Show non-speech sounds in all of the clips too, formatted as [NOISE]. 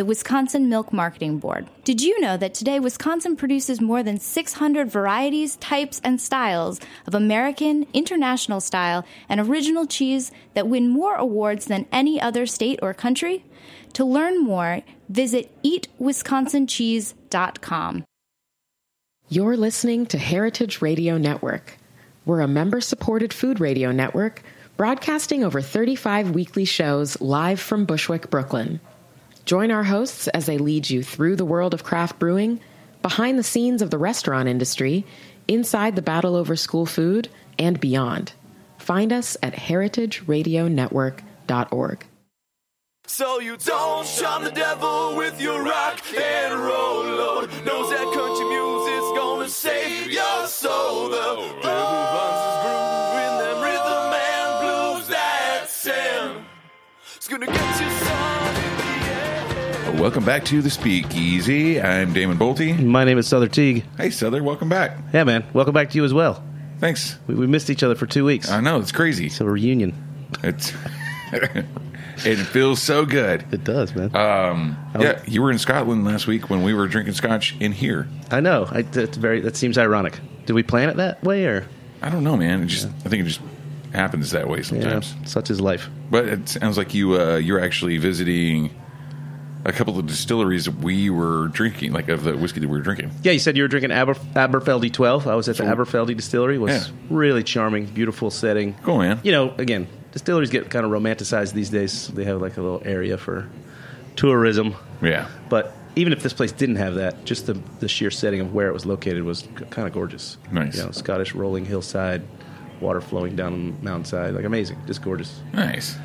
the Wisconsin Milk Marketing Board. Did you know that today Wisconsin produces more than 600 varieties, types, and styles of American, international style, and original cheese that win more awards than any other state or country? To learn more, visit eatwisconsincheese.com. You're listening to Heritage Radio Network. We're a member supported food radio network broadcasting over 35 weekly shows live from Bushwick, Brooklyn. Join our hosts as they lead you through the world of craft brewing, behind the scenes of the restaurant industry, inside the battle over school food, and beyond. Find us at heritageradionetwork.org. So you don't shun the devil with your rock and roll load. Knows that country music's gonna save your Welcome back to the Speakeasy. I'm Damon Boelte. My name is Sother Teague. Hey, Sother, welcome back. Yeah, man. Welcome back to you as well. Thanks. We, we missed each other for two weeks. I know it's crazy. So a reunion. It's [LAUGHS] it feels so good. It does, man. Um, yeah, you were in Scotland last week when we were drinking scotch in here. I know. I, that's very. That seems ironic. Did we plan it that way, or I don't know, man. It just I think it just happens that way yeah, sometimes. such is life? But it sounds like you uh, you're actually visiting a couple of distilleries we were drinking, like of the whiskey that we were drinking. Yeah, you said you were drinking Aber, Aberfeldy 12. I was at the So- Aberfeldy Distillery. It was Yeah. really charming, beautiful setting. Cool, man. You know, again, distilleries get kind of romanticized these days. They have like a little area for tourism. Yeah. But even if this place didn't have that, just the, the sheer setting of where it was located was kind of gorgeous. Nice. You know, Scottish rolling hillside, water flowing down the mountainside. Like amazing. Just gorgeous. Nice.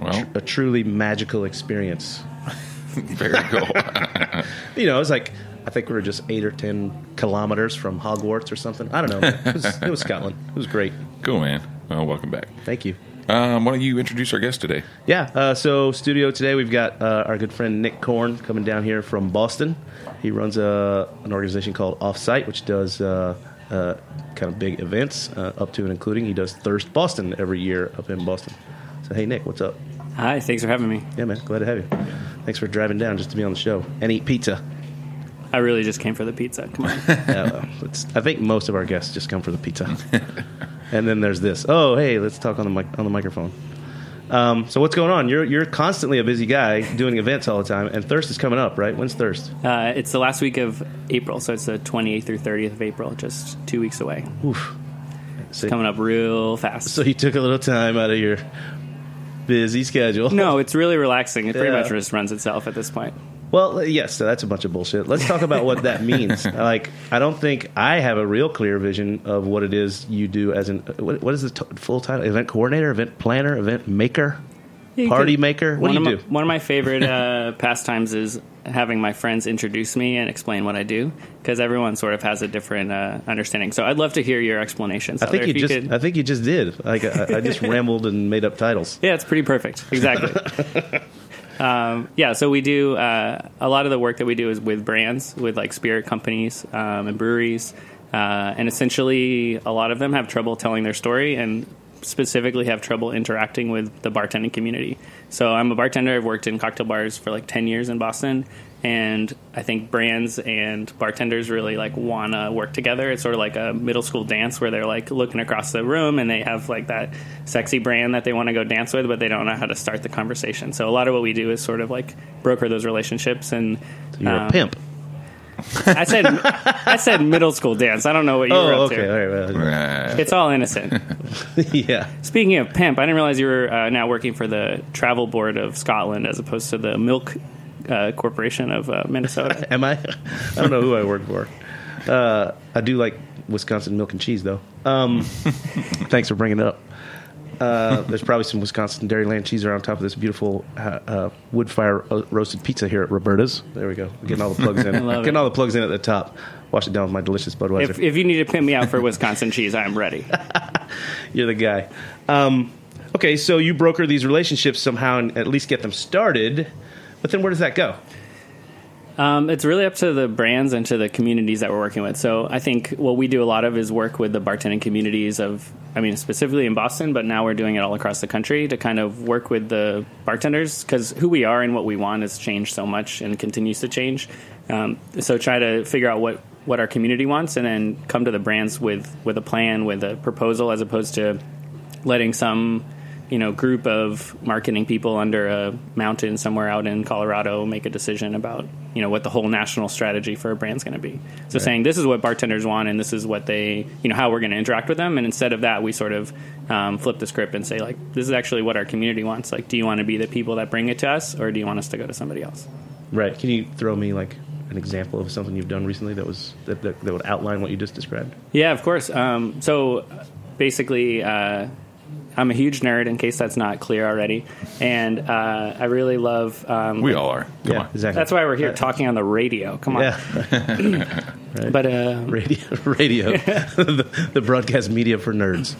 Well, A truly magical experience. [LAUGHS] [LAUGHS] very cool. [LAUGHS] You know, it was like, I think we were just eight or 10 kilometers from Hogwarts or something. I don't know. It was, it was Scotland. It was great. cool, man. Well, welcome back. Thank you. Um, why don't you introduce our guest today? Yeah, uh, so studio today we've got uh, our good friend Nick Korn coming down here from Boston. He runs a, an organization called Offsite, which does uh, uh, kind of big events, uh, up to and including. He does Thirst Boston every year up in Boston. So, hey, Nick, what's up? Hi, thanks for having me. Yeah, man, glad to have you. Thanks for driving down just to be on the show and eat pizza. I really just came for the pizza. Come on. [LAUGHS] Yeah, well, it's, I think most of our guests just come for the pizza. [LAUGHS] and then there's this. Oh, hey, let's talk on the mic- on the microphone. Um, so what's going on? You're you're constantly a busy guy doing events all the time, and Thirst is coming up, right? When's Thirst? Uh, it's the last week of April, so it's the 28th through 30th of April, just two weeks away. Oof. So, Coming up real fast. so you took a little time out of your busy schedule. no, it's really relaxing. It pretty Yeah. much just runs itself at this point. Well, uh, yes, so that's a bunch of bullshit. Let's talk about what that means. [LAUGHS] like, I don't think I have a real clear vision of what it is you do as an uh, what, what is the t- full title? Event coordinator, event planner, event maker, party could- maker. What one do you of do? My, one of my favorite [LAUGHS] uh, pastimes is having my friends introduce me and explain what I do, because everyone sort of has a different uh, understanding. So I'd love to hear your explanations. I think Heather, you just. could- I think you just did. Like I, I just [LAUGHS] rambled and made up titles. Yeah, it's pretty perfect. Exactly. [LAUGHS] um, yeah, so we do uh, a lot of the work that we do is with brands, with like spirit companies um, and breweries, uh, and essentially a lot of them have trouble telling their story and specifically have trouble interacting with the bartending community. So I'm a bartender. I've worked in cocktail bars for like 10 years in Boston. And I think brands and bartenders really like want to work together. It's sort of like a middle school dance where they're like looking across the room and they have like that sexy brand that they want to go dance with, but they don't know how to start the conversation. So a lot of what we do is sort of like broker those relationships. And You're um, a pimp. I said I said middle school dance. I don't know what you were Oh, up okay. to. All right. well, It's all innocent. [LAUGHS] yeah. Speaking of pimp, I didn't realize you were uh, now working for the Travel Board of Scotland as opposed to the Milk uh, Corporation of uh, Minnesota. [LAUGHS] Am I? I don't know who I work for. Uh, I do like Wisconsin milk and cheese, though. Um, [LAUGHS] thanks for bringing it up. Uh, there's probably some Wisconsin Dairyland cheese around top of this beautiful uh, uh, wood fire uh, roasted pizza here at Roberta's. There we go. We're getting all the plugs in. [LAUGHS] getting it. all the plugs in at the top. Wash it down with my delicious Budweiser. if, if you need to pimp me out for Wisconsin [LAUGHS] cheese, I'm ready. [LAUGHS] You're the guy. Um, okay, so you broker these relationships somehow and at least get them started. But then where does that go? Um, it's really up to the brands and to the communities that we're working with. So I think what we do a lot of is work with the bartending communities of, I mean, specifically in Boston, but now we're doing it all across the country to kind of work with the bartenders because who we are and what we want has changed so much and continues to change. Um, so try to figure out what, what our community wants and then come to the brands with, with a plan, with a proposal, as opposed to letting some you know group of marketing people under a mountain somewhere out in Colorado make a decision about you know what the whole national strategy for a brand's going to be. So saying this is what bartenders want and this is what they you know how we're going to interact with them, and instead of that we sort of um, flip the script and say like this is actually what our community wants. Like, do you want to be the people that bring it to us, or do you want us to go to somebody else? Right. Can you throw me like an example of something you've done recently that was that, that, that would outline what you just described? Yeah, of course. Um, so basically, uh, I'm a huge nerd. In case that's not clear already, and uh, I really love. Um, we all are. Come yeah, on. exactly. That's why we're here talking on the radio. Come on. Yeah, [LAUGHS] But uh, radio, [LAUGHS] radio, [LAUGHS] the, the broadcast media for nerds.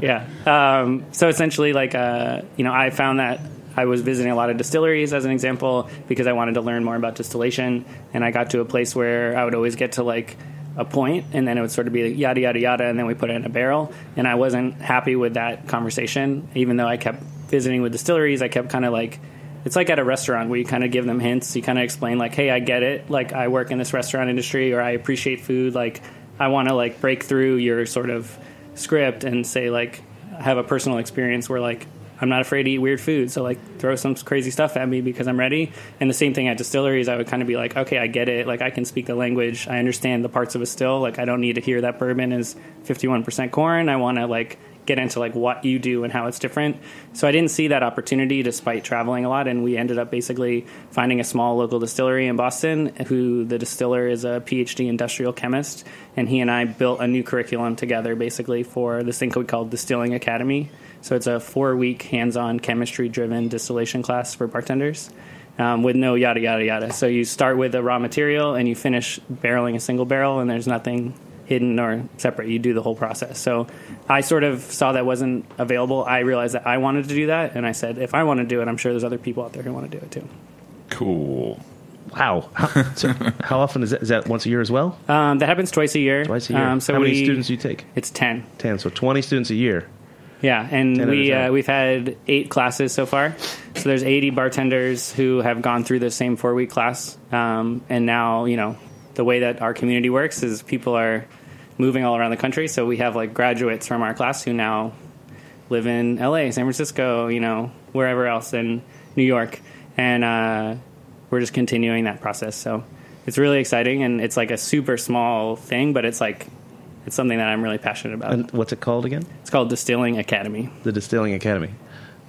yeah. Um, so essentially, like, uh, you know, I found that I was visiting a lot of distilleries as an example because I wanted to learn more about distillation. And I got to a place where I would always get to like a point and then it would sort of be yada, yada, yada. And then we put it in a barrel. And I wasn't happy with that conversation, even though I kept visiting with distilleries. I kept kind of like, it's like at a restaurant where you kind of give them hints. You kind of explain like, "Hey, I get it. Like, I work in this restaurant industry, or I appreciate food. Like, I want to like break through your sort of script and say like, have a personal experience where like I'm not afraid to eat weird food. So like, throw some crazy stuff at me because I'm ready. And the same thing at distilleries, I would kind of be like, okay, I get it. Like, I can speak the language. I understand the parts of a still. Like, I don't need to hear that bourbon is 51% corn. I want to like get into like what you do and how it's different. So I didn't see that opportunity despite traveling a lot and we ended up basically finding a small local distillery in Boston who the distiller is a PhD industrial chemist and he and I built a new curriculum together basically for this thing we call Distilling Academy. So it's a 4-week hands-on chemistry-driven distillation class for bartenders. Um, with no yada yada yada. So you start with a raw material and you finish barreling a single barrel, and there's nothing hidden or separate. You do the whole process. So I sort of saw that wasn't available. I realized that I wanted to do that, and I said, if I want to do it, I'm sure there's other people out there who want to do it too. Cool. Wow. How, so how often is that? Is that once a year as well? Um, that happens twice a year. Twice a year. Um, so how many we- students do you take? It's ten. Ten. So twenty students a year. Yeah, and 10 at a we uh, we've had eight classes so far. So there's 80 bartenders who have gone through the same four week class, um, and now you know the way that our community works is people are moving all around the country. So we have like graduates from our class who now live in LA, San Francisco, you know, wherever else in New York, and uh, we're just continuing that process. So it's really exciting, and it's like a super small thing, but it's like it's something that I'm really passionate about. And what's it called again? it's called Distilling Academy. The Distilling Academy.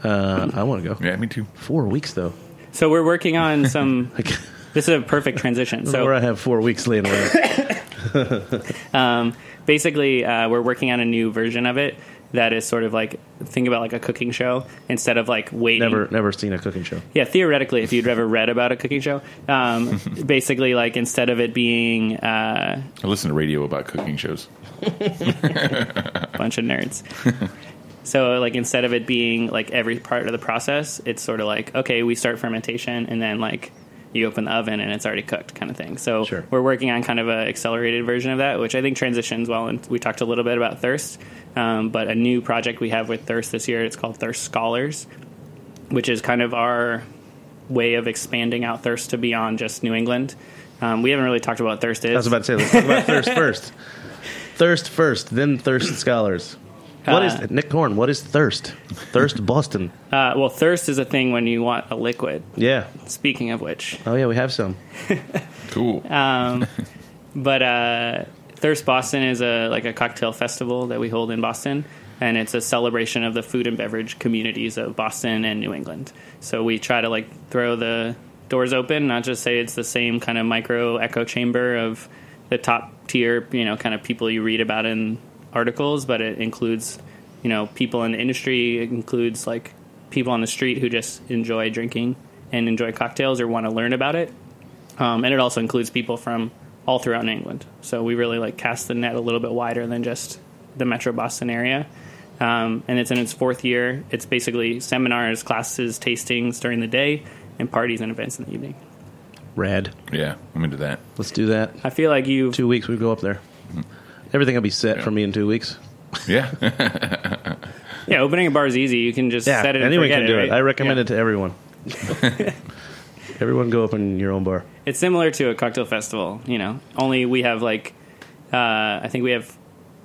Uh, I want to go. Yeah, me too. Four weeks though. So we're working on [LAUGHS] some. this is a perfect transition. Where So I have four weeks laying [LAUGHS] around. um, basically, uh, we're working on a new version of it that is sort of like think about like a cooking show instead of like waiting. never, never seen a cooking show. Yeah, theoretically, if you'd ever read about a cooking show, um, [LAUGHS] basically like instead of it being uh, I listen to radio about cooking shows. A [LAUGHS] bunch of nerds. So, like, instead of it being like every part of the process, it's sort of like, okay, we start fermentation and then like you open the oven and it's already cooked kind of thing. So, Sure. we're working on kind of a accelerated version of that, which I think transitions well. And we talked a little bit about Thirst, um, but a new project we have with Thirst this year, it's called Thirst Scholars. which is kind of our way of expanding out Thirst to beyond just New England. Um, we haven't really talked about Thirst is. I was about to say, let's talk about thirst [LAUGHS] first. Thirst first, then thirst scholars. What is Uh, Nick Korn? What is thirst? Thirst [LAUGHS] Boston. Uh, well, thirst is a thing when you want a liquid. Yeah. Speaking of which, Oh yeah, we have some. [LAUGHS] Cool. um, [LAUGHS] but uh, Thirst Boston is a like a cocktail festival that we hold in Boston, and it's a celebration of the food and beverage communities of Boston and New England. So we try to like throw the doors open, not just say it's the same kind of micro echo chamber of the top tier, you know, kind of people you read about in articles, but it includes, you know, people in the industry. It includes like people on the street who just enjoy drinking and enjoy cocktails or want to learn about it. Um, and it also includes people from all throughout England. So we really like cast the net a little bit wider than just the Metro Boston area. Um, and it's in its fourth year. It's basically seminars, classes, tastings during the day, and parties and events in the evening. Rad. yeah, I'm into that. Let's do that. I feel like you Two weeks we go up there. Everything will be set for me in two weeks. Yeah. [LAUGHS] yeah, opening a bar is easy. You can just Yeah, set it. and anyone forget can do it. right? I recommend Yeah. it to everyone. [LAUGHS] everyone go open your own bar. It's similar to a cocktail festival, you know. Only we have like, uh, I think we have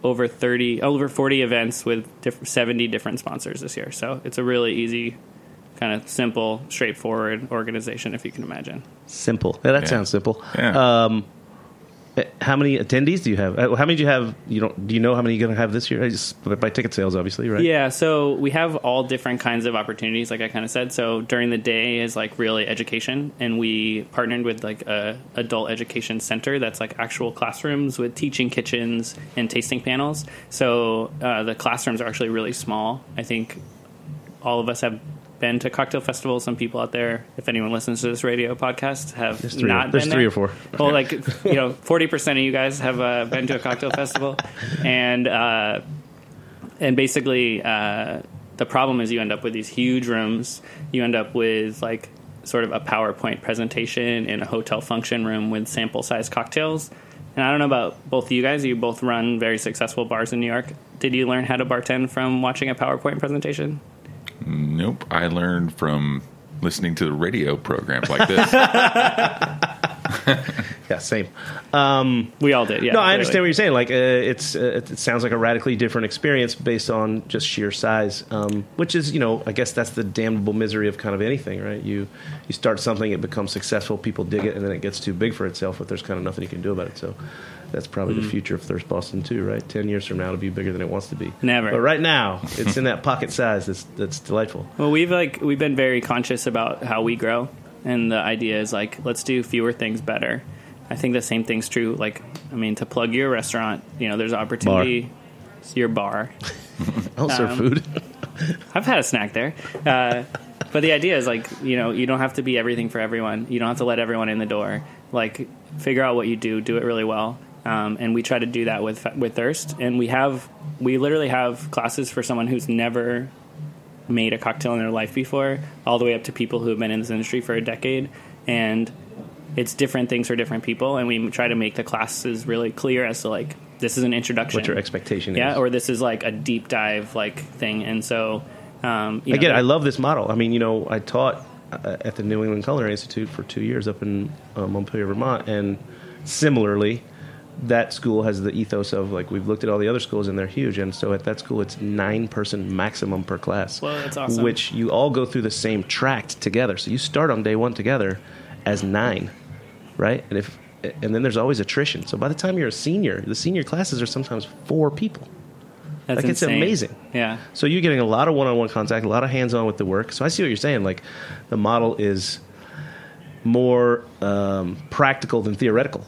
over thirty, over forty events with diff- seventy different sponsors this year. So it's a really easy, kind of simple, straightforward organization, if you can imagine. Simple. Yeah, that Yeah. sounds simple. Yeah. Um, eh, how many attendees do you have? Uh, How many do you have? You don't? Do you know how many you're going to have this year? I just by ticket sales, obviously, right? Yeah, so we have all different kinds of opportunities, like I kind of said. So during the day is like really education, and we partnered with like a adult education center that's like actual classrooms with teaching kitchens and tasting panels. So uh, the classrooms are actually really small. I think all of us have been to cocktail festivals. Some people out there, if anyone listens to this radio podcast, have There's three. not. there's been three there. or four. Well, like [LAUGHS] you know, forty percent of you guys have uh, been to a cocktail festival, and uh, and basically uh, the problem is you end up with these huge rooms. You end up with like sort of a PowerPoint presentation in a hotel function room with sample size cocktails. And I don't know about both of you guys. You both run very successful bars in New York. Did you learn how to bartend from watching a PowerPoint presentation? Nope. I learned from listening to the radio programs like this. [LAUGHS] Yeah, same. Um, We all did. Yeah. no, I clearly. understand what you're saying. Like, uh, it's uh, it it sounds like a radically different experience based on just sheer size, um, which is, you know, I guess that's the damnable misery of kind of anything, right? You you start something, it becomes successful, people dig it, and then it gets too big for itself, but there's kind of nothing you can do about it. So. That's probably Mm. the future of Thirst Boston too, right? Ten years from now, it'll be bigger than it wants to be. Never. But right now, [LAUGHS] it's in that pocket size. That's that's delightful. Well, we've like we've been very conscious about how we grow, and the idea is like let's do fewer things better. I think the same thing's true. Like, I mean, to plug your restaurant, you know, there's opportunity. It's your bar. [LAUGHS] I'll serve Um, food. [LAUGHS] I've had a snack there. Uh, but the idea is like, you know, you don't have to be everything for everyone. You don't have to let everyone in the door. Like, figure out what you do, do it really well. Um, and we try to do that with with Thirst. And we have, we literally have classes for someone who's never made a cocktail in their life before, all the way up to people who have been in this industry for a decade. And it's different things for different people. And we try to make the classes really clear as to like, this is an introduction. What your expectation is. yeah, is. or this is like a deep dive like thing. And so, um, you know, Again, I love this model. I mean, you know, I taught uh, at the New England Culinary Institute for two years up in uh, Montpelier, Vermont, and similarly, that school has the ethos of like we've looked at all the other schools and they're huge, and so at that school it's nine person maximum per class. Well, that's awesome. Which you all go through the same tract together, so you start on day one together as nine, right? And if and then there's always attrition. So by the time you're a senior, the senior classes are sometimes four people. that's like, it's amazing. Yeah. So you're getting a lot of one-on-one contact, a lot of hands-on with the work. So I see what you're saying. Like the model is more um, practical than theoretical,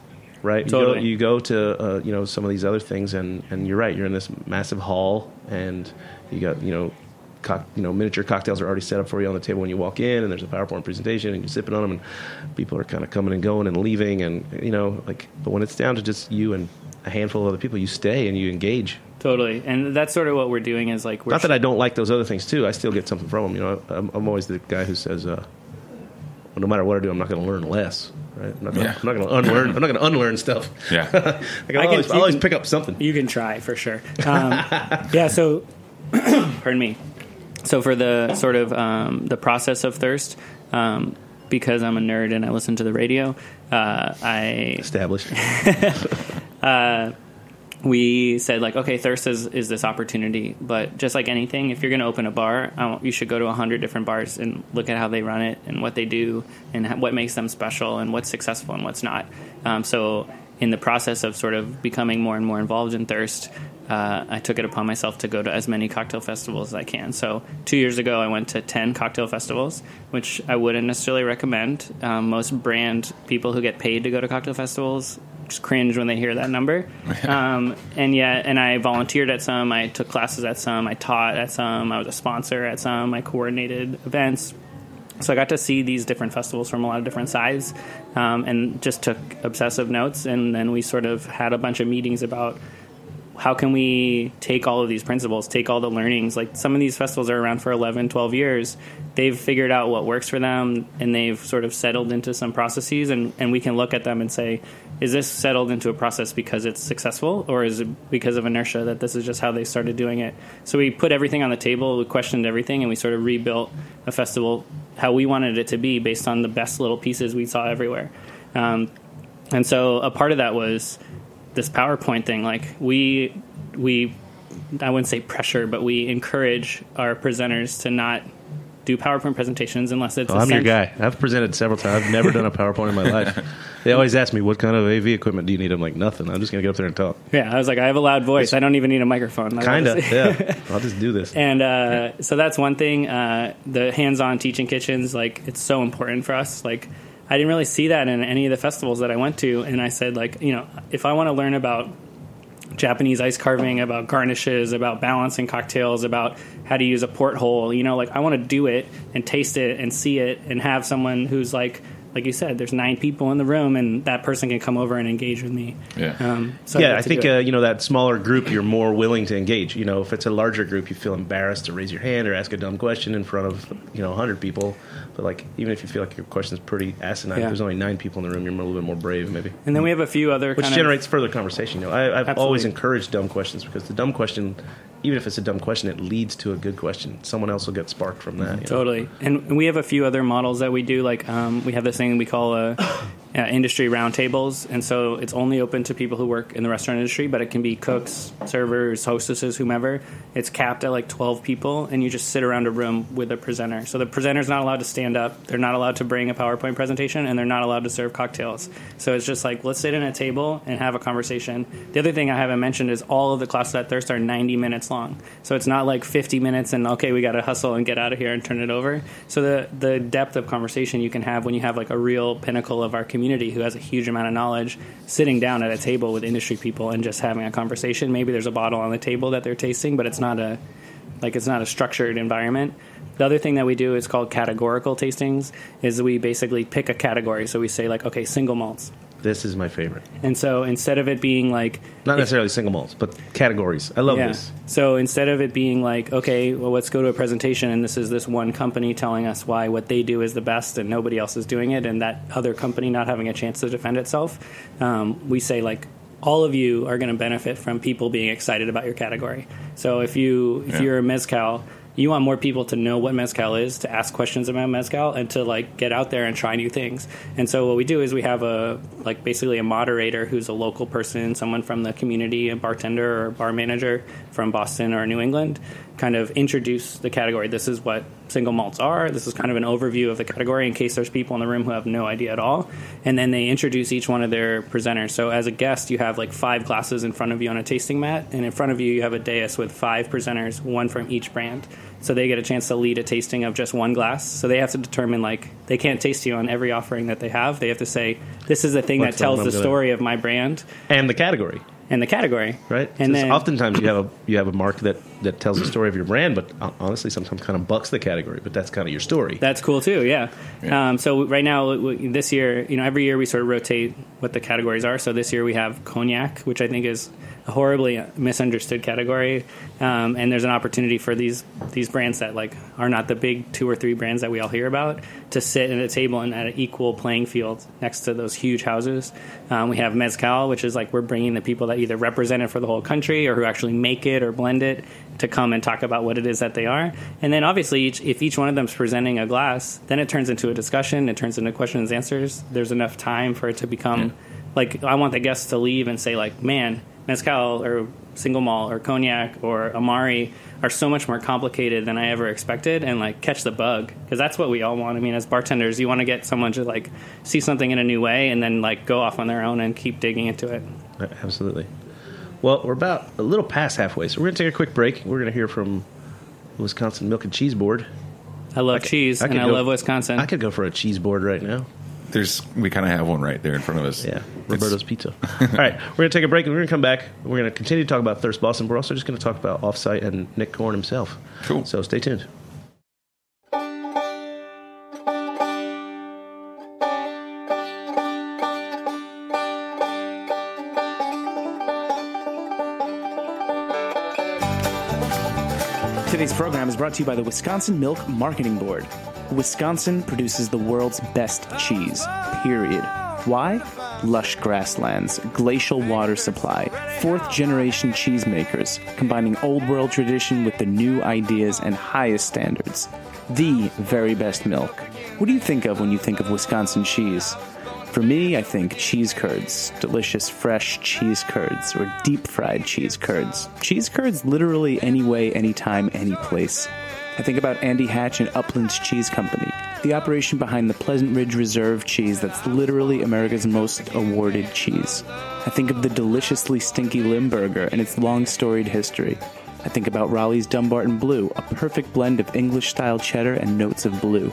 right? You go, you go to uh, you know some of these other things, and and you're right. You're in this massive hall, and you got you know. Cock, you know, miniature cocktails are already set up for you on the table when you walk in, and there's a PowerPoint presentation, and you're sipping on them, and people are kind of coming and going and leaving, and you know, like. But when it's down to just you and a handful of other people, you stay and you engage. Totally. And that's sort of what we're doing is like we're Not that I don't like those other things too. I still get something from them. You know, I'm, I'm always the guy who says, uh, well, "No matter what I do, I'm not going to learn less." Right? I'm not going Yeah. to unlearn. I'm not going to unlearn stuff. Yeah. [LAUGHS] I'll, I can- always, always can- pick up something. You can try for sure. Um, [LAUGHS] yeah. So, [CLEARS THROAT] pardon me. so for the sort of um, the process of thirst, um, because I'm a nerd and I listen to the radio, uh, I Established. [LAUGHS] we said like okay thirst is, is this opportunity. But just like anything if you're going to open a bar you should go to 100 different bars and look at how they run it and what they do and ha- what makes them special and what's successful and what's not. Um, so in the process of sort of becoming more and more involved in thirst uh, i took it upon myself to go to as many cocktail festivals as i can. So two years ago i went to 10 cocktail festivals which i wouldn't necessarily recommend. Um, most brand people who get paid to go to cocktail festivals cringe when they hear that number. [LAUGHS] Um, and yet, and I volunteered at some, I took classes at some, I taught at some, I was a sponsor at some, I coordinated events. So I got to see these different festivals from a lot of different sides, um, and just took obsessive notes. And then we sort of had a bunch of meetings about how can we take all of these principles, take all the learnings? Like some of these festivals are around for 11, 12 years. They've figured out what works for them and they've sort of settled into some processes. And, and we can look at them and say, is this settled into a process because it's successful or is it because of inertia that this is just how they started doing it? So we put everything on the table, we questioned everything, and we sort of rebuilt a festival how we wanted it to be based on the best little pieces we saw everywhere. Um, and so a part of that was this PowerPoint thing. Like we we I wouldn't say pressure, but we encourage our presenters to not do PowerPoint presentations unless it's. Oh, I'm your guy. I've presented several times. I've never done a PowerPoint in my life. [LAUGHS] They always ask me, what kind of AV equipment do you need? I'm like, nothing. I'm just going to get up there and talk. Yeah, I was like, I have a loud voice. I don't even need a microphone. Like, Kind of, yeah. [LAUGHS] I'll just do this. And uh, so that's one thing. Uh, the hands-on teaching kitchens, like it's so important for us. Like I didn't really see that in any of the festivals that I went to, and I said, like, you know, if I want to learn about Japanese ice carving, about garnishes, about balancing cocktails, about how to use a porthole, you know, like I want to do it and taste it and see it and have someone who's like. Like you said, there's nine people in the room, and that person can come over and engage with me. Yeah. Um, so yeah, got I think uh, you know that smaller group, you're more willing to engage. You know, if it's a larger group, you feel embarrassed to raise your hand or ask a dumb question in front of you know 100 people. But like, even if you feel like your question is pretty asinine, Yeah. if there's only nine people in the room, you're a little bit more brave, maybe. and then we have a few other Which kind generates further conversation. You know, I, I've always encouraged dumb questions because the dumb question, even if it's a dumb question, it leads to a good question. Someone else will get sparked from that. you know? Totally, and and we have a few other models that we do. Like um, we have this thing we call uh uh, industry roundtables, and so it's only open to people who work in the restaurant industry, but it can be cooks, servers, hostesses, whomever. It's capped at like twelve people, and you just sit around a room with a presenter. So the presenter's not allowed to stand up. They're not allowed to bring a PowerPoint presentation, and they're not allowed to serve cocktails. So it's just like let's sit in a table and have a conversation. The other thing I haven't mentioned is all of the classes at Thirst are ninety minutes long. So it's not like fifty minutes and okay, we got to hustle and get out of here and turn it over. So the the depth of conversation you can have when you have like a real pinnacle of our community who has a huge amount of knowledge sitting down at a table with industry people and just having a conversation. Maybe there's a bottle on the table that they're tasting, but it's not a like it's not a structured environment. The other thing that we do is called categorical tastings. Is we basically pick a category. So we say like, okay, single malts, This is my favorite. and so instead of it being like Not necessarily single malts, but categories. I love this. so instead of it being like, okay, well, let's go to a presentation, and this is this one company telling us why what they do is the best, and nobody else is doing it, and that other company not having a chance to defend itself, um, we say like. All of you are going to benefit from people being excited about your category. So if you if Yeah. you're a mezcal, you want more people to know what mezcal is, to ask questions about mezcal, and to like get out there and try new things. And so what we do is we have a like basically a moderator who's a local person, someone from the community, a bartender or bar manager from Boston or New England, kind of introduce the category. This is what single malts are. This is kind of an overview of the category in case there's people in the room who have no idea at all. And then they introduce each one of their presenters. So as a guest, you have like five glasses in front of you on a tasting mat, and in front of you you have a dais with five presenters, one from each brand. So they get a chance to lead a tasting of just one glass. So they have to determine like they can't taste you on every offering that they have. They have to say this is the thing What's that tells the story of my brand And the category. And the category. right? And then oftentimes you have a you have a mark that that tells the story of your brand, but honestly, sometimes kind of bucks the category. But that's kind of your story. That's cool too. Yeah. Yeah. Um, so right now, w- w- this year, you know, every year we sort of rotate what the categories are. So this year we have cognac, which I think is a horribly misunderstood category, um, and there's an opportunity for these these brands that like are not the big two or three brands that we all hear about to sit at a table and at an equal playing field next to those huge houses. Um, we have mezcal, which is like we're bringing the people that either represent it for the whole country or who actually make it or blend it to come and talk about what it is that they are. And then obviously, each, if each one of them is presenting a glass, then it turns into a discussion. It turns into questions and answers. There's enough time for it to become like I want the guests to leave and say like, man, mezcal or single malt or cognac or amari are so much more complicated than I ever expected, and like catch the bug because that's what we all want. I mean, as bartenders, you want to get someone to like see something in a new way and then like go off on their own and keep digging into it. Absolutely. Well, we're about a little past halfway, so we're going to take a quick break. We're going to hear from Wisconsin Milk and Cheese Board. I love cheese I and could I love Wisconsin. I could go for a cheese board right now. There's we kind of have one right there in front of us. Yeah, It's- Roberta's Pizza. [LAUGHS] All right, we're going to take a break and we're going to come back. We're going to continue to talk about Thirst Boston. We're also just going to talk about Offsite and Nick Korn himself. Cool. So stay tuned. Today's program is brought to you by the Wisconsin Milk Marketing Board. Wisconsin produces the world's best cheese, period. Why? Lush grasslands, glacial water supply, fourth generation cheesemakers, combining old world tradition with the new ideas and highest standards. The very best milk. What do you think of when you think of Wisconsin cheese? For me, I think cheese curds, delicious fresh cheese curds, or deep fried cheese curds. Cheese curds literally any way, anytime, any place. I think about Andy Hatch and Uplands Cheese Company, the operation behind the Pleasant Ridge Reserve cheese that's literally America's most awarded cheese. I think of the deliciously stinky Limburger and its long storied history. I think about Roelli's Dunbarton Blue, a perfect blend of English style cheddar and notes of blue.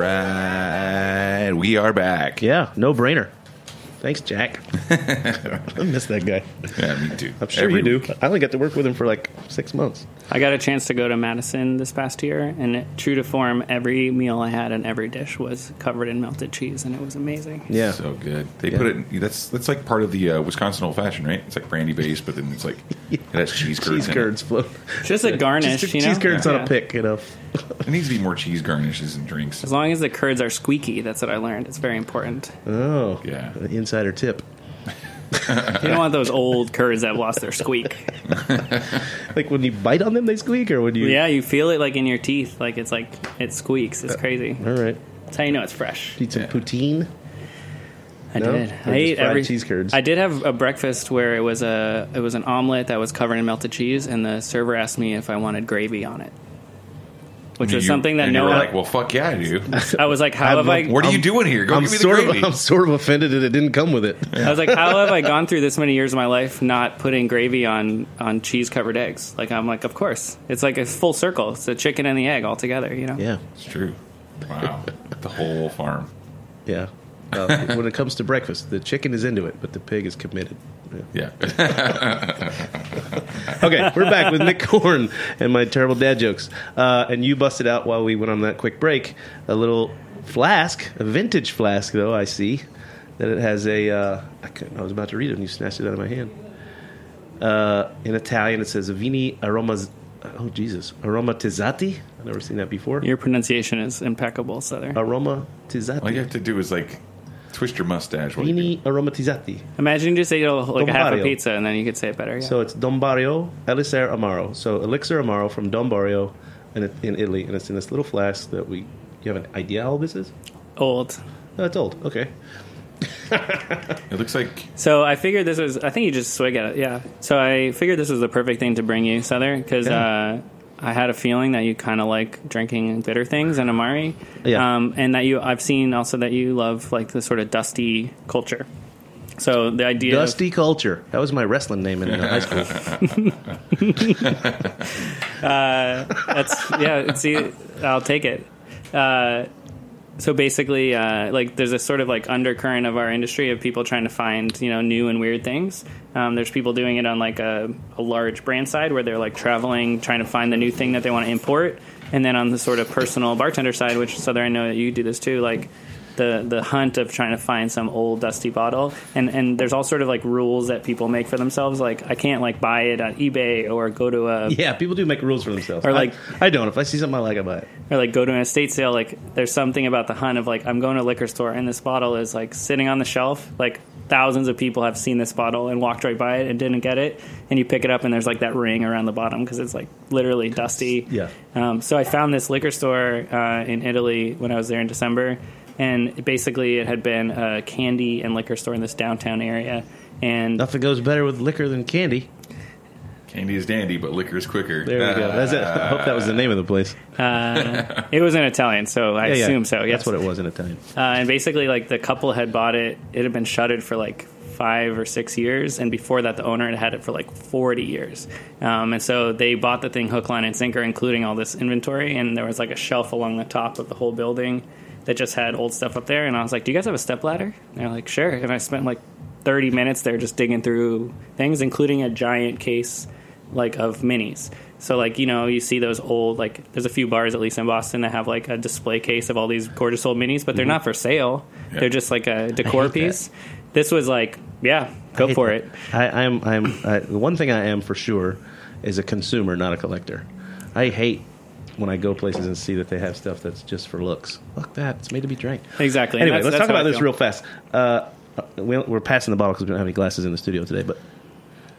Right, we are back. Yeah, no brainer. Thanks, Jack. [LAUGHS] I miss that guy. Yeah, me too. I'm sure Every you do. week. I only got to work with him for like six months. I got a chance to go to Madison this past year, and it, true to form, every meal I had and every dish was covered in melted cheese, and it was amazing. Yeah. So good. They Yeah. put it. That's that's like part of the uh, Wisconsin old fashioned, right? It's like brandy based, but then it's like [LAUGHS] it has cheese curds. cheese in curds float. Just a garnish, Just you know. cheese curds on a pick, you know. It. [LAUGHS] it needs to be more cheese garnishes and drinks. As long as the curds are squeaky, that's what I learned. It's very important. Oh, Yeah. An insider tip. [LAUGHS] You don't want those old curds that lost their squeak. [LAUGHS] Like when you bite on them, they squeak, or when you. Yeah, you feel it like in your teeth, like it's like it squeaks. It's uh, crazy. All right. That's how you know it's fresh. Eat some poutine. I No? did. Or I just ate fried every cheese curds? I did have a breakfast where it was a it was an omelet that was covered in melted cheese, and the server asked me if I wanted gravy on it, which And was you- something that and no you were one. like, well, fuck yeah, I do. I was like, how I'm have I? What are you doing here? Go I'm give me the sort gravy. of. I'm sort of offended that it didn't come with it. I was like, how have I gone through this many years of my life not putting gravy on on cheese covered eggs? Like I'm like, of course, it's like a full circle. It's the chicken and the egg all together. You know. Yeah. It's true. Wow, the whole farm. Yeah. Uh, [LAUGHS] when it comes to breakfast, the chicken is into it, but the pig is committed. Yeah. Yeah. [LAUGHS] Okay, we're back with Nick Korn and my terrible dad jokes. Uh, and you busted out while we went on that quick break a little flask, a vintage flask, though, I see. That it has a. Uh, I, couldn't- I was about to read it and you snatched it out of my hand. Uh, in Italian, it says Vini aromas. Oh, Jesus. Aromatizzati? I've never seen that before. Your pronunciation is impeccable, Sother. Aromatizzati. All you have to do is like twist your mustache. while you do- Vini aromatizzati. Imagine you just ate like a half a Bombario. pizza, and then you could say it better. Yeah. So it's Don Bairo Elixir Amaro. So Elixir Amaro from Don Bairo in, in Italy, and it's in this little flask that we. You have an idea how old this is? old. No, it's old. Okay. It looks like So I figured this was. I think you just swig at it. Yeah. So I figured this was the perfect thing to bring you, Sother, because Yeah. uh, I had a feeling that you kind of like drinking bitter things and Amari, Yeah. um, and that you. I've seen also that you love like the sort of dusty culture. So the idea, of- Dusty Culture. That was my wrestling name in uh, high school. [LAUGHS] [LAUGHS] That's yeah. See, I'll take it. Uh, so basically, uh, like there's a sort of like undercurrent of our industry of people trying to find you know new and weird things. Um, there's people doing it on like a, a large brand side where they're like traveling, trying to find the new thing that they want to import, and then on the sort of personal bartender side, which Sother, I know that you do this too, like. The, the hunt of trying to find some old dusty bottle and and there's all sort of like rules that people make for themselves like I can't like buy it on eBay or go to a yeah, people do make rules for themselves. Or like- I, I don't. If I see something I like, I buy it. or like go to an estate sale like there's something about the hunt of like i'm going to a liquor store and this bottle is like sitting on the shelf like thousands of people have seen this bottle and walked right by it and didn't get it and you pick it up and there's like that ring around the bottom because it's like literally dusty Yeah. um, so i found this liquor store uh, in italy when i was there in december and basically it had been a candy and liquor store in this downtown area and Nothing goes better with liquor than candy. Candy is dandy, but liquor is quicker. There we go. That's it. I hope that was the name of the place. it was in italian so i Yeah, yeah. assume so yes That's what it was in Italian. Uh, and basically, like the couple had bought it. It had been shuttered for like five or six years, and before that, the owner had had it for like forty years. Um, and so they bought the thing hook, line, and sinker, including all this inventory. And there was like a shelf along the top of the whole building that just had old stuff up there. And I was like, "Do you guys have a step ladder?" And they're like, "Sure." And I spent like thirty minutes there just digging through things, including a giant case like of minis. So like you know you see those old like there's a few bars at least in Boston that have like a display case of all these gorgeous old minis, but they're mm-hmm. not for sale. Yeah. They're just like a decor hate that. piece. This was like yeah, go for that. it. I, I'm. I'm. I, the one thing I am for sure is a consumer, not a collector. I hate when I go places and see that they have stuff that's just for looks. Fuck that. It's made to be drank. Exactly. Anyway, that's- let's that's talk about this real fast. Uh, we, we're passing the bottle because we don't have any glasses in the studio today. But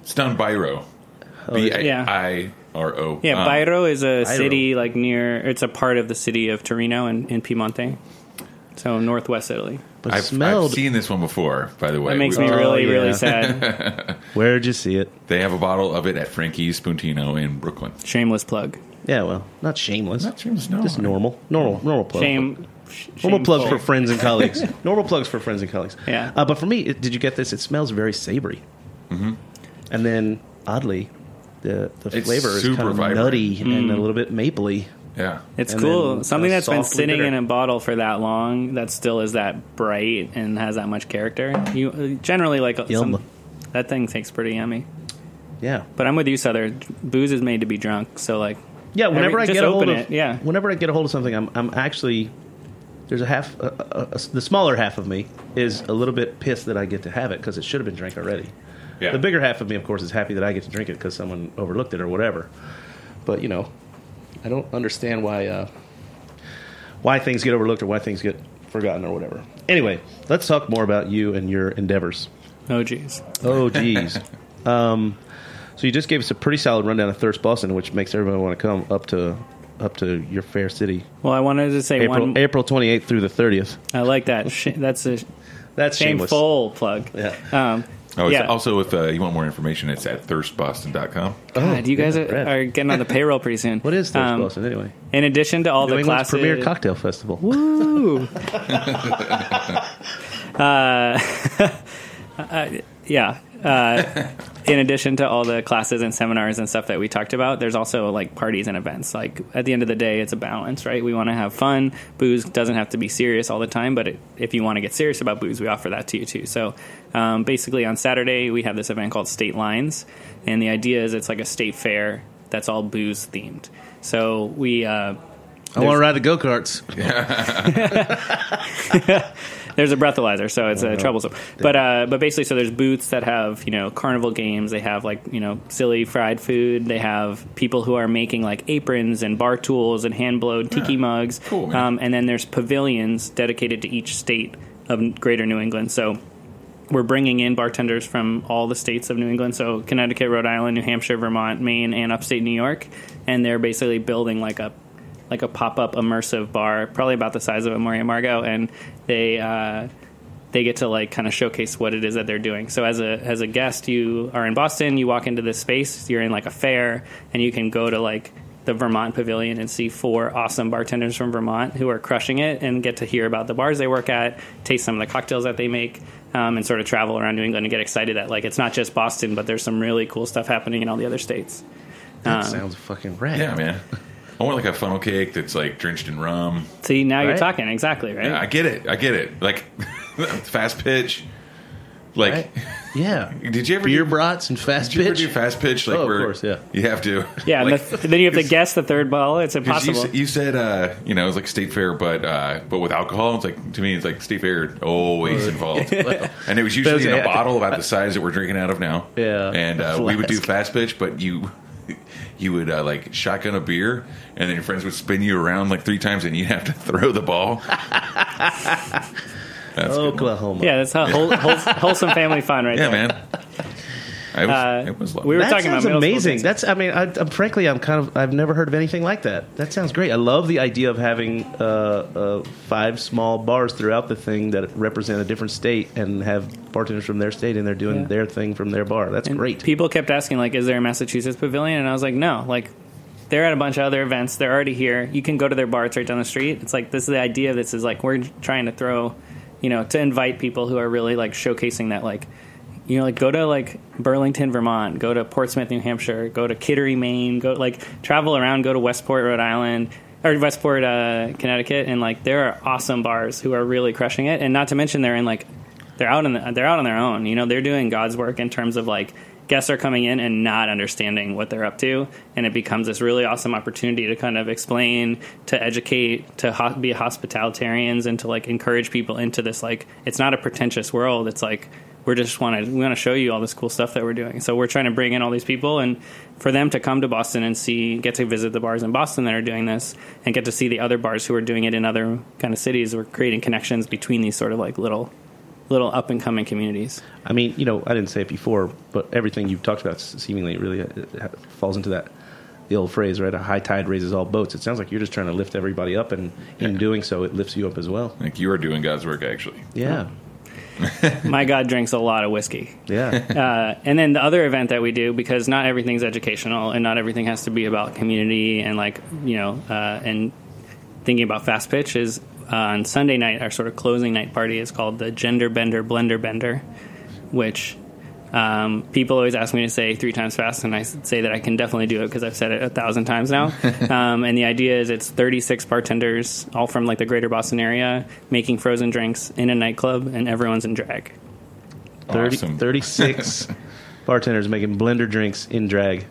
It's down Biro. B Yeah. I R O. Yeah, Um, Bairro is a Bairro. city like near. It's a part of the city of Torino in, in Piemonte, so northwest Italy. but I've, smelled. I've seen this one before, by the way. That makes We- me Oh, really yeah. really sad. [LAUGHS] Where'd you see it? They have a bottle of it at Frankie's Spuntino in Brooklyn. Shameless plug. Yeah, well, not shameless. Not shameless, no. Just normal, normal, normal plug. Shame. sh- Normal plugs for friends and colleagues. [LAUGHS] normal plugs for friends and colleagues. Yeah. Uh, but for me, it, did you get this? It smells very savory. Mm-hmm. And then, oddly, the the It's flavor is super kind of vibrant. nutty and Mm. a little bit mapley. Yeah. It's and cool. then, Something uh, that's been sitting bitter. in a bottle for that long that still is that bright and has that much character. You uh, generally like some, that thing tastes pretty yummy. Yeah. But I'm with you, Sother. Booze is made to be drunk, so like Yeah, whenever Every- I get a hold of it, yeah. whenever I get a hold of something, I'm I'm actually there's a half uh, uh, uh, the smaller half of me is a little bit pissed that I get to have it because it should have been drank already. Yeah. The bigger half of me, of course, is happy that I get to drink it because someone overlooked it or whatever. But you know, I don't understand why uh, why things get overlooked or why things get forgotten or whatever. Anyway, let's talk more about you and your endeavors. oh geez. Oh, geez. [LAUGHS] um, so you just gave us a pretty solid rundown of Thirst Boston, which makes everybody want to come up to up to your fair city. Well, I wanted to say April one. April twenty eighth through the thirtieth. I like that. [LAUGHS] That's a That's shameless. plug. Yeah. Um, Oh, it's yeah. also if uh, you want more information, it's at thirstboston.com. God, you guys yeah, are, are getting on the payroll pretty soon. [LAUGHS] What is Thirst Um, Boston anyway? In addition to all New the England's classes, premier cocktail festival. Woo! [LAUGHS] uh, uh, yeah. Uh, in addition to all the classes and seminars and stuff that we talked about, there's also like parties and events. Like at the end of the day, it's a balance, right? We want to have fun. Booze doesn't have to be serious all the time, but it, if you want to get serious about booze, we offer that to you too. So um, basically, on Saturday we have this event called State Lines, and the idea is it's like a state fair that's all booze themed. So we. Uh, I want to ride the go karts. [LAUGHS] [LAUGHS] [LAUGHS] [LAUGHS] there's a breathalyzer, so it's uh, troublesome. But uh, but basically, so there's booths that have you know carnival games. They have like you know silly fried food. They have people who are making like aprons and bar tools and hand blowed tiki mugs. Cool. Um, and then there's pavilions dedicated to each state of Greater New England. So we're bringing in bartenders from all the states of New England, so Connecticut, Rhode Island, New Hampshire, Vermont, Maine, and upstate New York, and they're basically building like a like a pop up immersive bar, probably about the size of Amor y Amargo, and they uh, they get to like kind of showcase what it is that they're doing. So as a as a guest, you are in Boston, you walk into this space, you're in like a fair, and you can go to like the Vermont Pavilion and see four awesome bartenders from Vermont who are crushing it, and get to hear about the bars they work at, taste some of the cocktails that they make, um, and sort of travel around New England and get excited that like it's not just Boston, but there's some really cool stuff happening in all the other states. That Um, sounds fucking rad. Yeah, man. I want like a funnel cake that's like drenched in rum. See, now you're talking exactly right. Yeah, I get it. I get it. Like [LAUGHS] fast pitch. Like, Right? Yeah. [LAUGHS] did you ever Beer do, brats and fast pitch? did you ever pitch? do fast pitch? Like, Oh, of where course, yeah. You have to. [LAUGHS] Yeah, and Like, the, then you have to guess the third ball. It's impossible. You, you said, uh, you know, it was like state fair, but uh, but with alcohol. It's like to me, it's like state fair always involved, and it was usually in a Yeah. bottle about the size that we're drinking out of now. Yeah. and uh, we would do fast pitch, but you you would uh, like shotgun a beer, and then your friends would spin you around like three times, and you'd have to [LAUGHS] throw the ball. [LAUGHS] That's good. Oklahoma. yeah, that's how whole, whole, wholesome family fun right Yeah, there. man. I was, Uh, it was we were that talking sounds about middle school amazing. That's, I mean, I, I'm, frankly, I'm kind of, I've never heard of anything like that. That sounds great. I love the idea of having uh, uh, five small bars throughout the thing that represent a different state and have bartenders from their state and they're doing Yeah. their thing from their bar. That's And great. People kept asking, like, is there a Massachusetts pavilion? And I was like, no. Like, they're at a bunch of other events. They're already here. You can go to their bar. It's right down the street. It's like, this is the idea this is like, we're trying to throw, you know, to invite people who are really, like, showcasing that, like, you know, like go to like Burlington, Vermont, go to Portsmouth, New Hampshire, go to Kittery, Maine, go like travel around, go to Westport, Rhode Island, or Westport, uh, Connecticut, and like there are awesome bars who are really crushing it, and not to mention they're in like they're out on the, they're out on their own. You know, they're doing God's work in terms of like guests are coming in and not understanding what they're up to, and it becomes this really awesome opportunity to kind of explain, to educate, to ho- be hospitalitarians, and to like encourage people into this like it's not a pretentious world. It's like we're just want to we want to show you all this cool stuff that we're doing. So we're trying to bring in all these people and for them to come to Boston and see get to visit the bars in Boston that are doing this and get to see the other bars who are doing it in other kind of cities. We're creating connections between these sort of like little little up and coming communities. I mean, you know, I didn't say it before, but everything you've talked about seemingly really uh, uh, falls into that the old phrase, right? A high tide raises all boats. It sounds like you're just trying to lift everybody up, and in doing so, it lifts you up as well. like you are doing God's work, actually. Yeah, [LAUGHS] My God drinks a lot of whiskey. yeah. Uh, and then the other event that we do, because not everything's educational and not everything has to be about community and like, you know, uh, and thinking about fast pitch is uh, on Sunday night, our sort of closing night party is called the Gender Bender Blender Bender, which um, people always ask me to say three times fast, and I say that I can definitely do it because I've said it a thousand times now. [LAUGHS] um, and the idea is it's 36 bartenders, all from like the greater Boston area, making frozen drinks in a nightclub, and everyone's in drag. 30, Awesome. 36 [LAUGHS] bartenders making blender drinks in drag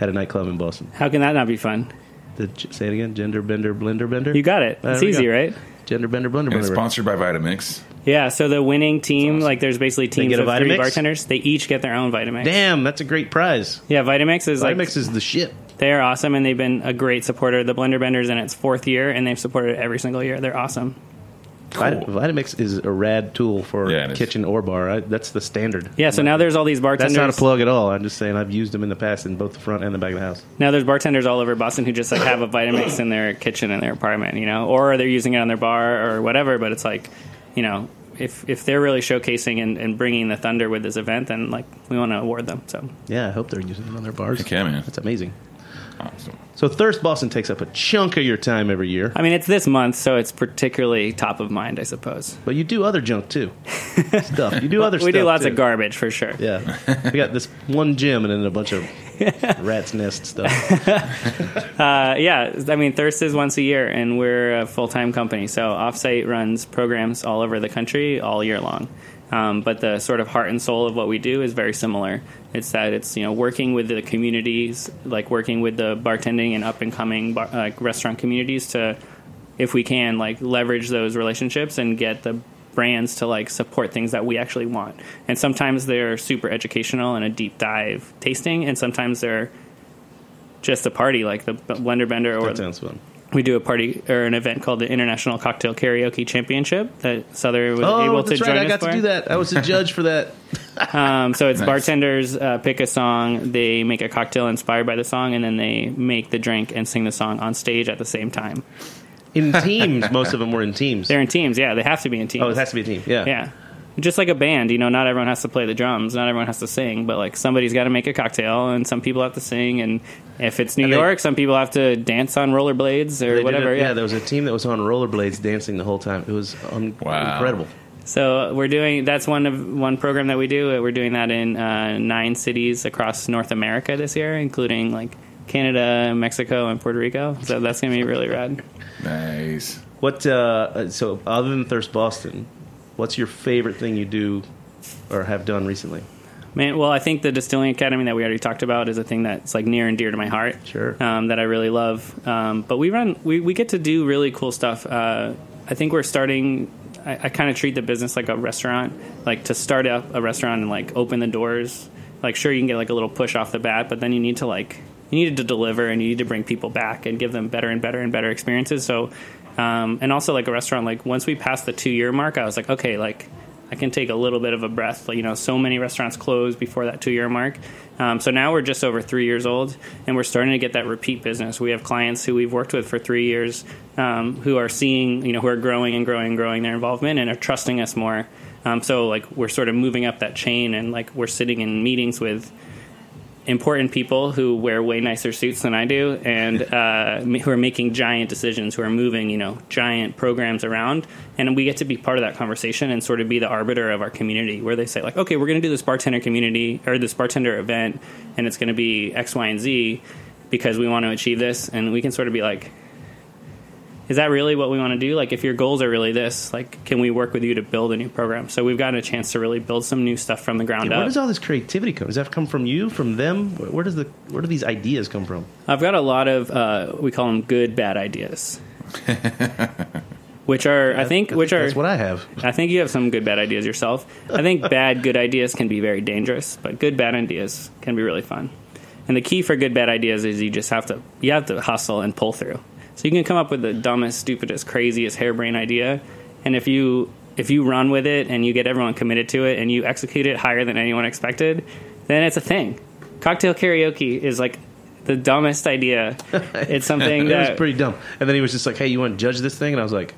at a nightclub in Boston. How can that not be fun? The, say it again. Gender bender blender bender. You got it. There It's easy, go. right? Gender bender blender And it's sponsored by Vitamix. Yeah. So the winning team, like, there's basically teams get a of three Vitamix? bartenders. They each get their own Vitamix. Damn, that's a great prize. Yeah, Vitamix is like Vitamix is the shit. they are awesome, and they've been a great supporter. The Blender Bender's in its fourth year, and they've supported it every single year. They're awesome. Vit- Vitamix is a rad tool for Yeah, it is. kitchen or bar. I, that's the standard. Yeah. So now there's all these bartenders. That's not a plug at all. I'm just saying I've used them in the past in both the front and the back of the house. Now there's bartenders all over Boston who just like have a Vitamix in their kitchen in their apartment, you know, or they're using it on their bar or whatever. But it's like, you know, if if they're really showcasing and, and bringing the thunder with this event, then like we want to award them. So Yeah, I hope they're using it on their bars. Heck yeah, man. That's amazing. Awesome. So Thirst Boston takes up a chunk of your time every year, I mean, it's this month, so it's particularly top of mind, I suppose. but you do other junk too. [LAUGHS] stuff. You do other stuff. we do lots too. of garbage for sure. Yeah. we got this one gym and then a bunch of [LAUGHS] rat's nest stuff. [LAUGHS] Uh, yeah, I mean, Thirst is once a year, and we're a full time company. So Offsite runs programs all over the country all year long. Um, but the sort of heart and soul of what we do is very similar. It's that it's you know working with the communities, like working with the bartending and up and coming bar, restaurant communities to, if we can, like leverage those relationships and get the brands to like support things that we actually want. And sometimes they're super educational and a deep dive tasting, and sometimes they're just a party like the Blender Bender or That sounds fun. We do a party or an event called the International Cocktail Karaoke Championship that Sother was Oh, able to that's join right. I us got for. to do that. I was a judge for that. [LAUGHS] Um, so it's Nice. bartenders uh, pick a song, they make a cocktail inspired by the song, and then they make the drink and sing the song on stage at the same time. In teams, most of them were in teams. They're in teams, yeah. They have to be in teams. oh, it has to be a team. Yeah. yeah. Just like a band, you know, not everyone has to play the drums, not everyone has to sing, but like somebody's got to make a cocktail, and some people have to sing, and if it's New And they- York, some people have to dance on rollerblades or whatever. it- yeah. yeah, there was a team that was on rollerblades dancing the whole time. It was un- Wow. incredible. So we're doing that's one of one program that we do. We're doing that in uh, nine cities across North America this year, including like Canada, Mexico, and Puerto Rico. So that's gonna be really rad. Nice. What? Uh, so, other than Thirst Boston, what's your favorite thing you do or have done recently? Man, well, I think the Distilling Academy that we already talked about is a thing that's like near and dear to my heart. Sure. Um, that I really love. Um, but we run, we, we get to do really cool stuff. Uh, I think we're starting. I, I kind of treat the business like a restaurant. Like to start up a restaurant and like open the doors. Like sure, you can get like a little push off the bat, but then you need to like you need to deliver and you need to bring people back and give them better and better and better experiences. So, um, and also like a restaurant, like once we passed the two year mark, I was like, okay, like I can take a little bit of a breath. Like, you know, so many restaurants closed before that two year mark. Um, so now we're just over three years old, and we're starting to get that repeat business. We have clients who we've worked with for three years um, who are seeing, you know, who are growing and growing and growing their involvement and are trusting us more. Um, so like we're sort of moving up that chain, and like we're sitting in meetings with important people who wear way nicer suits than I do, and uh, who are making giant decisions, who are moving, you know, giant programs around, and we get to be part of that conversation and sort of be the arbiter of our community, where they say like, okay, we're going to do this bartender community or this bartender event, and it's going to be X, Y, and Z because we want to achieve this, and we can sort of be like. Is that really what we want to do? Like, if your goals are really this, like, can we work with you to build a new program? So we've gotten a chance to really build some new stuff from the ground Where up. Where does all this creativity come? Does that come from you, from them? Where where does the where do these ideas come from? I've got a lot of uh, we call them good bad ideas, [LAUGHS] which are I think which are That's what I have. I think you have some good bad ideas yourself. I think [LAUGHS] bad good ideas can be very dangerous, but good bad ideas can be really fun. And the key for good bad ideas is you just have to you have to hustle and pull through. So you can come up with the dumbest, stupidest, craziest harebrained idea, and if you if you run with it and you get everyone committed to it and you execute it higher than anyone expected, then it's a thing. Cocktail karaoke is like the dumbest idea. [LAUGHS] It's something It that was pretty dumb. And then he was just like, "Hey, you want to judge this thing?" And I was like,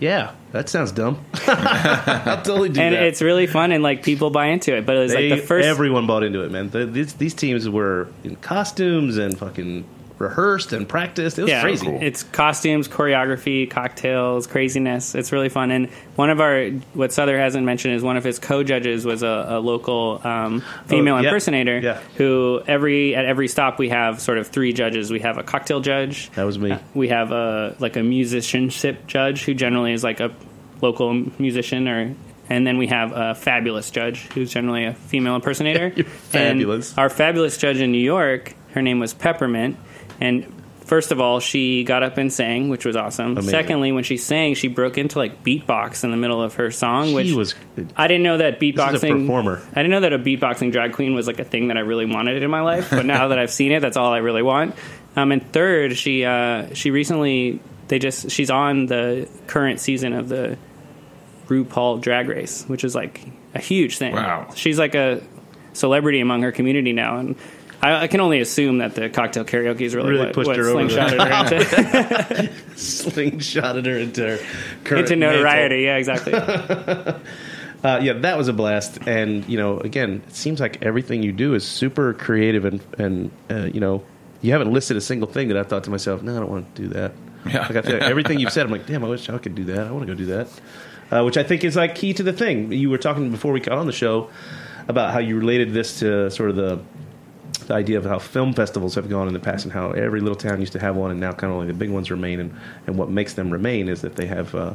"Yeah, that sounds dumb. [LAUGHS] I'll totally do and that." it's really fun and like people buy into it. But it was They- like the first everyone bought into it, man. The, these, these teams were in costumes and fucking rehearsed and practiced. It was yeah, crazy. It's costumes, choreography, cocktails, craziness. It's really fun. And one of our what Sother hasn't mentioned is one of his co-judges was a, a local um, female Oh, yeah. impersonator. Yeah. Who every at every stop we have sort of three judges. We have a cocktail judge. That was me. Uh, we have a like a musicianship judge who generally is like a local musician or. And then we have a fabulous judge who's generally a female impersonator. [LAUGHS] Fabulous. And our fabulous judge in New York, her name was Peppermint, and first of all, she got up and sang, which was awesome. Amazing. Secondly, when she sang, she broke into like beatbox in the middle of her song, She which was- I didn't know that beatboxing performer. I didn't know that a beatboxing drag queen was like a thing that I really wanted in my life, but now that I've seen it, that's all I really want. Um, and third, she uh, she recently they just she's on the current season of the RuPaul Drag Race, which is like a huge thing. Wow. She's like a celebrity among her community now, and I, I can only assume that the cocktail karaoke is really, Really what, pushed what her over the- slingshotted her into, [LAUGHS] slingshotted her into her current into mantle. notoriety. Yeah, exactly. [LAUGHS] Uh, yeah, that was a blast. And you know, again, it seems like everything you do is super creative, and and uh, you know, you haven't listed a single thing that I thought to myself, no, I don't want to do that. Yeah. Like I feel like everything you've said, I'm like, damn, I wish I could do that. I want to go do that. Uh, which I think is like key to the thing. You were talking before we got on the show about how you related this to sort of the the idea of how film festivals have gone in the past and how every little town used to have one and now kind of only the big ones remain and, and what makes them remain is that they have uh,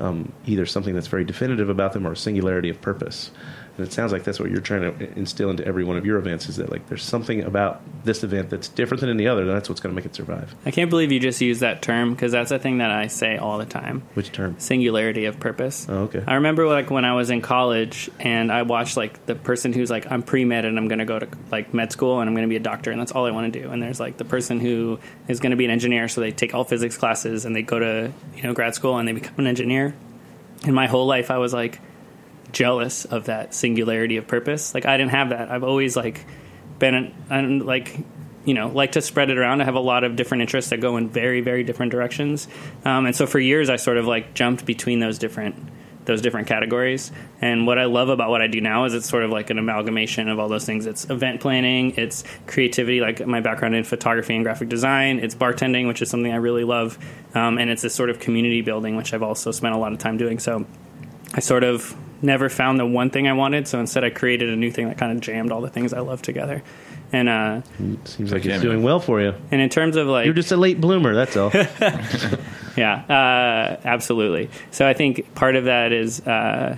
um, either something that's very definitive about them or a singularity of purpose and it sounds like that's what you're trying to instill into every one of your events is that like there's something about this event that's different than any other and that's what's going to make it survive I can't believe you just used that term because that's a thing that I say all the time. which term Singularity of purpose. Oh, okay. I remember like when I was in college and I watched like the person who's like I'm pre med and I'm going to go to like med school and I'm going to be a doctor and that's all I want to do. And there's like the person who is going to be an engineer, so they take all physics classes and they go to you know grad school and they become an engineer. And my whole life I was like jealous of that singularity of purpose. Like I didn't have that. I've always like been and like you know like to spread it around. I have a lot of different interests that go in very very different directions, um, and so for years I sort of like jumped between those different those different categories. And what I love about what I do now is it's sort of like an amalgamation of all those things. It's event planning, it's creativity, like my background in photography and graphic design, it's bartending, which is something I really love, um, and it's this sort of community building, which I've also spent a lot of time doing. So I sort of never found the one thing I wanted, so instead I created a new thing that kind of jammed all the things I love together. And uh, Seems like it's doing well for you. and in terms of like You're just a late bloomer. That's all. [LAUGHS] yeah, uh, absolutely. So I think part of that is uh,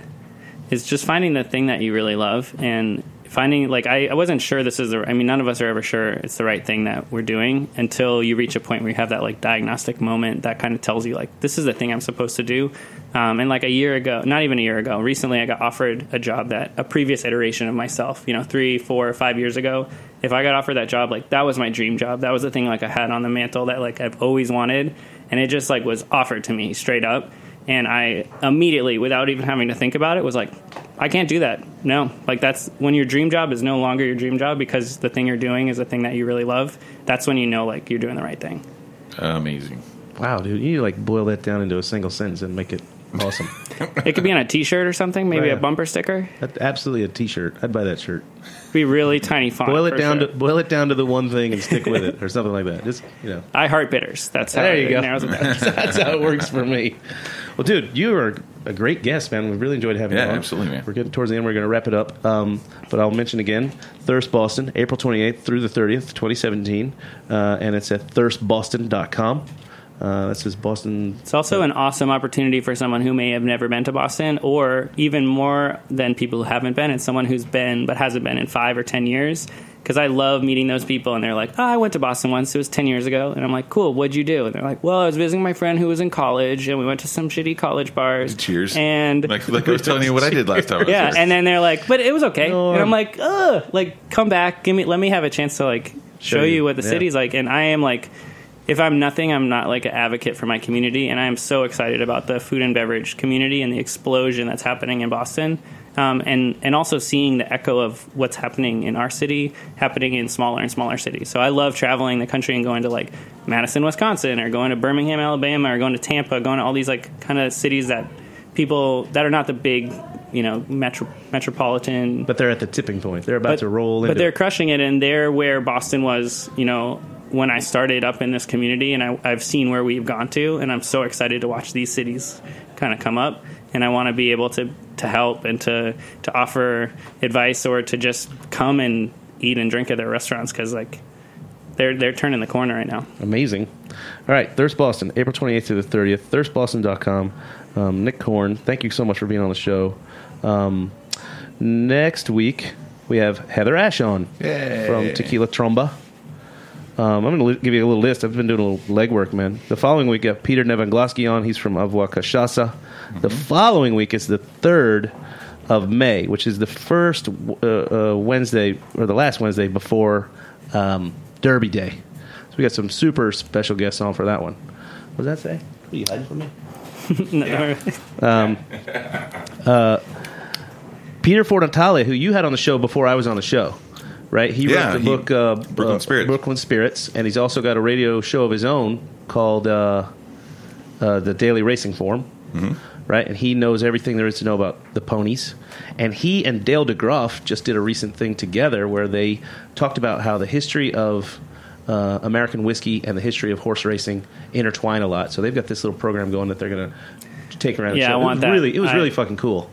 is just finding the thing that you really love and finding like I, I wasn't sure this is the I mean none of us are ever sure it's the right thing that we're doing until you reach a point where you have that like diagnostic moment that kind of tells you like this is the thing I'm supposed to do. Um, and like a year ago, not even a year ago, recently I got offered a job that a previous iteration of myself, you know, three, four, five years ago. If I got offered that job, like that was my dream job. That was the thing like I had on the mantle that like I've always wanted, and it just like was offered to me straight up. And I immediately, without even having to think about it, was like, I can't do that. No, like that's when your dream job is no longer your dream job because the thing you're doing is the thing that you really love. That's when you know like you're doing the right thing. Amazing. wow, dude. You like boil that down into a single sentence and make it awesome. [LAUGHS] It could be on a T-shirt or something, maybe Right. a bumper sticker. That's absolutely a T-shirt. I'd buy that shirt. Be really tiny font. Boil it for down sure. to boil it down to the one thing and stick with it, or something like that. Just you know. I heart bitters. That's how There it you go. narrows it down. [LAUGHS] That's how it works for me. Well, dude, you are a great guest, man. We really enjoyed having Yeah, you on. absolutely, man. We're getting towards the end. We're going to wrap it up. Um, but I'll mention again Thirst Boston, April 28th through the 30th, 2017. Uh, and it's at thirstboston.com. Uh, that says Boston. It's also an awesome opportunity for someone who may have never been to Boston, or even more than people who haven't been. It's someone who's been but hasn't been in five or ten years. Because I love meeting those people, and they're like, "Oh, I went to Boston once. It was ten years ago." And I'm like, "Cool. What'd you do?" And they're like, "Well, I was visiting my friend who was in college, and we went to some shitty college bars." Cheers. And Like, like I was telling you what I did last time. I was yeah, there. and then they're like, "But it was okay," Norm. and I'm like, "Ugh, like come back, give me, let me have a chance to like show, Show you, you, what the yeah. city's like." And I am like, if I'm nothing, I'm not like an advocate for my community, and I am so excited about the food and beverage community and the explosion that's happening in Boston. Um, and and also seeing the echo of what's happening in our city happening in smaller and smaller cities. So I love traveling the country and going to like Madison, Wisconsin, or going to Birmingham, Alabama, or going to Tampa, going to all these like kind of cities that people that are not the big, you know, metro, metropolitan But they're at the tipping point. They're about to roll but they're it. crushing it, and they're where Boston was, you know, when I started up in this community, and I, I've seen where we've gone to, and I'm so excited to watch these cities kind of come up, and I want to be able to to help and to to offer advice or to just come and eat and drink at their restaurants because like they're they're turning the corner right now. Amazing. All right, Thirst Boston, April 28th to the 30th, thirstboston.com. Um, Nick Korn, thank you so much for being on the show. Um, next week, we have Heather Ash on Yay. from Tequila Tromba. Um, I'm going to li- give you a little list. I've been doing a little legwork, man. The following week, we have Peter Nevenglosky on. He's from Avuá Cachaça. The following week is the 3rd of May, which is the first uh, uh, Wednesday, or the last Wednesday before um, Derby Day. So we got some super special guests on for that one. What does that say? What are you hiding from me? [LAUGHS] [LAUGHS] Peter Fornatale, who you had on the show before I was on the show, right? He Yeah, wrote the he- book uh, Brooklyn uh, Spirits. Brooklyn Spirits, and he's also got a radio show of his own called uh, uh, the Daily Racing Forum, Mm-hmm. right? And he knows everything there is to know about the ponies. And he and Dale DeGroff just did a recent thing together where they talked about how the history of uh, American whiskey and the history of horse racing intertwine a lot. So they've got this little program going that they're going to take around. the Yeah, show. I It was want that. Really, it was I- really fucking cool.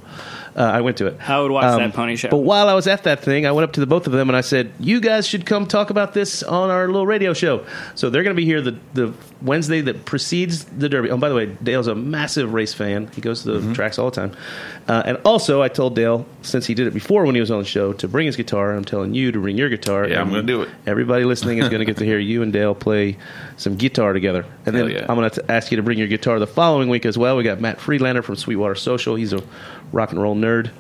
Uh, I went to it. I would watch that pony show. But while I was at that thing, I went up to the both of them and I said, "You guys should come talk about this on our little radio show." So they're going to be here the the Wednesday that precedes the Derby. Oh, by the way, Dale's a massive race fan. He goes to the Mm-hmm. tracks all the time. Uh, and also, I told Dale since he did it before when he was on the show to bring his guitar. I'm telling you to bring your guitar. Yeah, I'm gonna do it. Everybody listening is going to get to hear you and Dale play some guitar together. And then yeah. I'm going to ask you to bring your guitar the following week as well. We got Matt Friedlander from Sweetwater Social. He's a rock and roll nerd.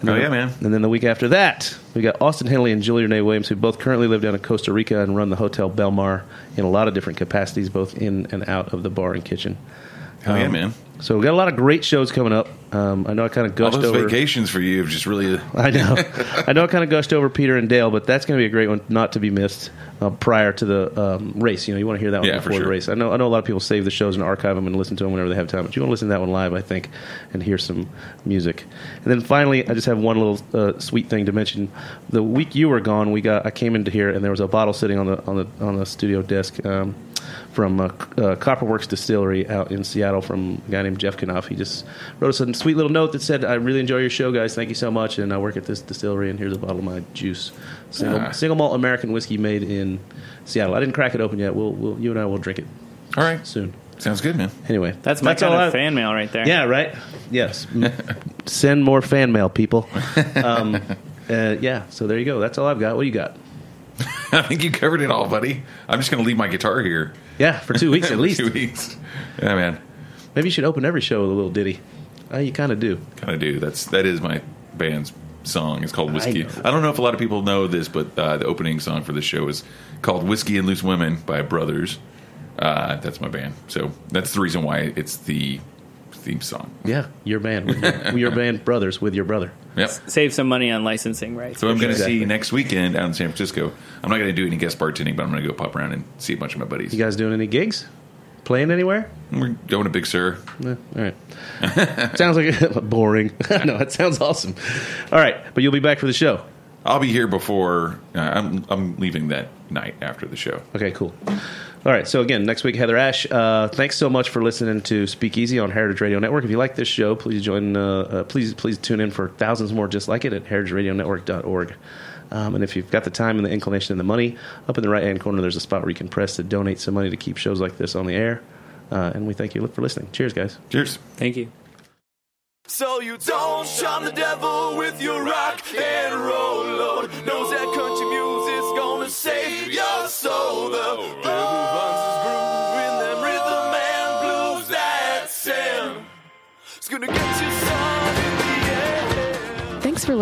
And Oh, then- yeah, man. And then the week after that, we got Austin Henley and Julie Renee Williams, who both currently live down in Costa Rica and run the Hotel Belmar in a lot of different capacities, both in and out of the bar and kitchen. Hell yeah, man. So we got a lot of great shows coming up. Um, I know I kind of gushed All those over. vacations for you have just really. [LAUGHS] I know, I know. I kind of gushed over Peter and Dale, but that's going to be a great one, not to be missed uh, prior to the um, race. You know, you want to hear that one Yeah, for before the race. I know. I know a lot of people save the shows and archive them and listen to them whenever they have time, but you want to listen to that one live, I think, and hear some music. And then finally, I just have one little uh, sweet thing to mention. The week you were gone, we got. I came into here and there was a bottle sitting on the on the on the studio desk. Um, from uh, uh, Copperworks Distillery out in Seattle from a guy named Jeff Kanof. He just wrote us a sweet little note that said, I really enjoy your show, guys. Thank you so much. And I work at this distillery, and here's a bottle of my juice. Single, Ah. single malt American whiskey made in Seattle. I didn't crack it open yet. We'll, we'll, you and I will drink it All right. soon. Sounds good, man. Anyway, That's my kind all of I- fan mail right there. Yeah, right? Yes. [LAUGHS] Send more fan mail, people. [LAUGHS] Um, uh, yeah, so there you go. That's all I've got. What do you got? [LAUGHS] I think you covered it all, buddy. I'm just going to leave my guitar here. Yeah, for two weeks [LAUGHS] at least. Two weeks. Yeah, man. Maybe you should open every show with a little ditty. Uh, you kind of do. Kind of do. That's that is my band's song. It's called Whiskey. know. I, don't know if a lot of people know this, but uh, the opening song for the show is called "Whiskey and Loose Women" by Brothers. Uh, that's my band. So that's the reason why it's the theme song. Yeah, your band. With your, [LAUGHS] your band brothers with your brother. Yep. Save some money on licensing rights. So I'm going to Exactly. see next weekend out in San Francisco. I'm not going to do any guest bartending, but I'm going to go pop around and see a bunch of my buddies. You guys doing any gigs? Playing anywhere? We're going to Big Sur. Eh, all right. [LAUGHS] sounds like [LAUGHS] boring. no, it sounds awesome. All right, but you'll be back for the show. I'll be here before. Uh, I'm I'm leaving that night after the show. Okay, cool. All right, so again, next week, Heather Ash. Uh, thanks so much for listening to Speakeasy on Heritage Radio Network. If you like this show, please join. Uh, uh, please, please tune in for thousands more just like it at heritageradionetwork.org. Um, and if you've got the time and the inclination and the money, up in the right hand corner, there's a spot where you can press to donate some money to keep shows like this on the air. Uh, and we thank you for listening. Cheers, guys. Cheers. Thank you. So you don't charm the devil with your rock and roll load. Knows that country music's gonna save your soul. The